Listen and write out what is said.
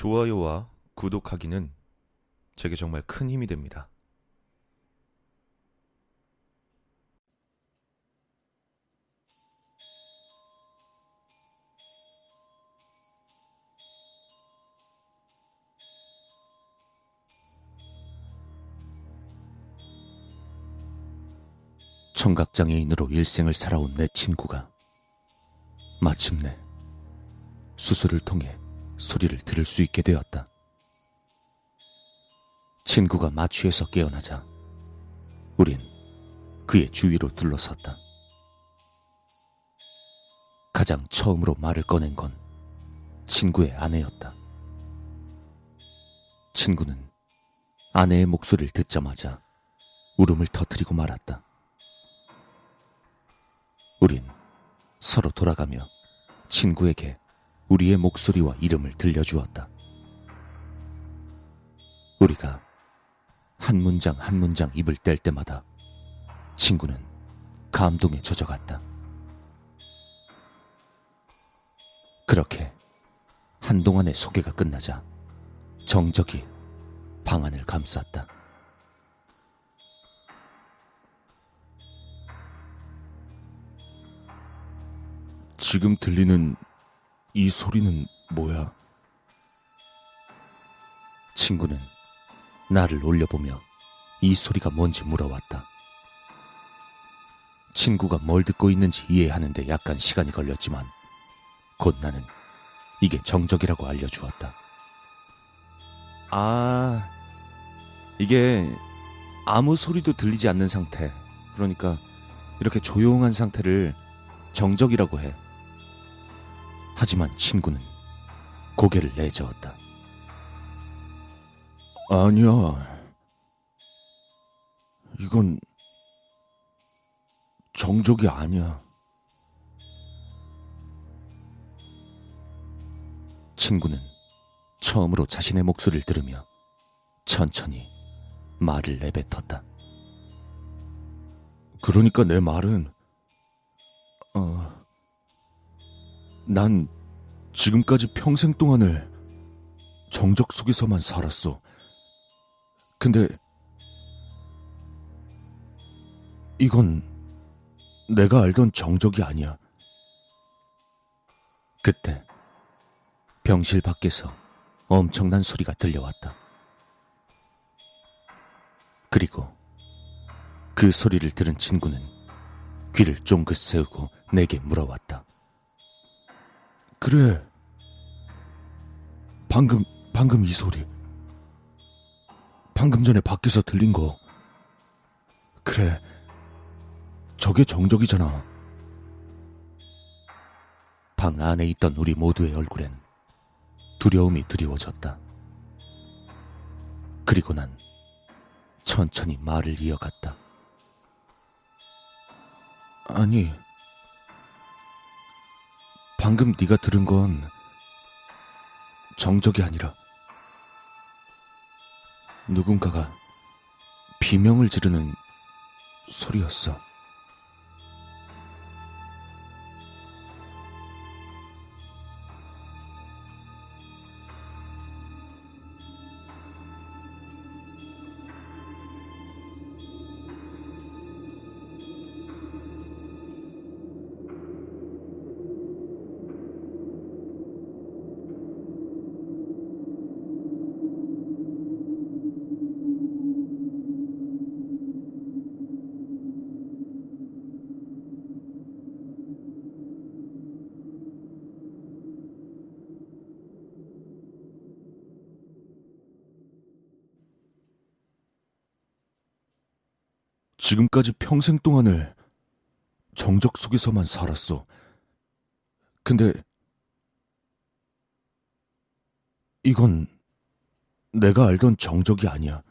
좋아요와 구독하기는 제게 정말 큰 힘이 됩니다. 청각장애인으로 일생을 살아온 내 친구가 마침내 수술을 통해 소리를 들을 수 있게 되었다. 친구가 마취에서 깨어나자 우린 그의 주위로 둘러섰다. 가장 처음으로 말을 꺼낸 건 친구의 아내였다. 친구는 아내의 목소리를 듣자마자 울음을 터뜨리고 말았다. 우린 서로 돌아가며 친구에게 우리의 목소리와 이름을 들려주었다. 우리가 한 문장 한 문장 입을 뗄 때마다 친구는 감동에 젖어갔다. 그렇게 한동안의 소개가 끝나자 정적이 방안을 감쌌다. 지금 들리는 이 소리는 뭐야? 친구는 나를 올려보며 이 소리가 뭔지 물어왔다. 친구가 뭘 듣고 있는지 이해하는데 약간 시간이 걸렸지만 곧 나는 이게 정적이라고 알려주었다. 아, 이게 아무 소리도 들리지 않는 상태. 그러니까 이렇게 조용한 상태를 정적이라고 해. 하지만 친구는 고개를 내저었다. 아니야. 이건 정적이 아니야. 친구는 처음으로 자신의 목소리를 들으며 천천히 말을 내뱉었다. 그러니까 내 말은, 어, 난 지금까지 평생 동안을 정적 속에서만 살았어. 근데 이건 내가 알던 정적이 아니야. 그때 병실 밖에서 엄청난 소리가 들려왔다. 그리고 그 소리를 들은 친구는 귀를 쫑긋 세우고 내게 물어왔다. 그래. 방금, 방금 이 소리. 방금 전에 밖에서 들린 거. 그래. 저게 정적이잖아. 방 안에 있던 우리 모두의 얼굴엔 두려움이 드리워졌다. 그리고 난 천천히 말을 이어갔다. 아니, 방금 네가 들은 건 정적이 아니라 누군가가 비명을 지르는 소리였어. 지금까지 평생 동안을 정적 속에서만 살았어. 근데 이건 내가 알던 정적이 아니야.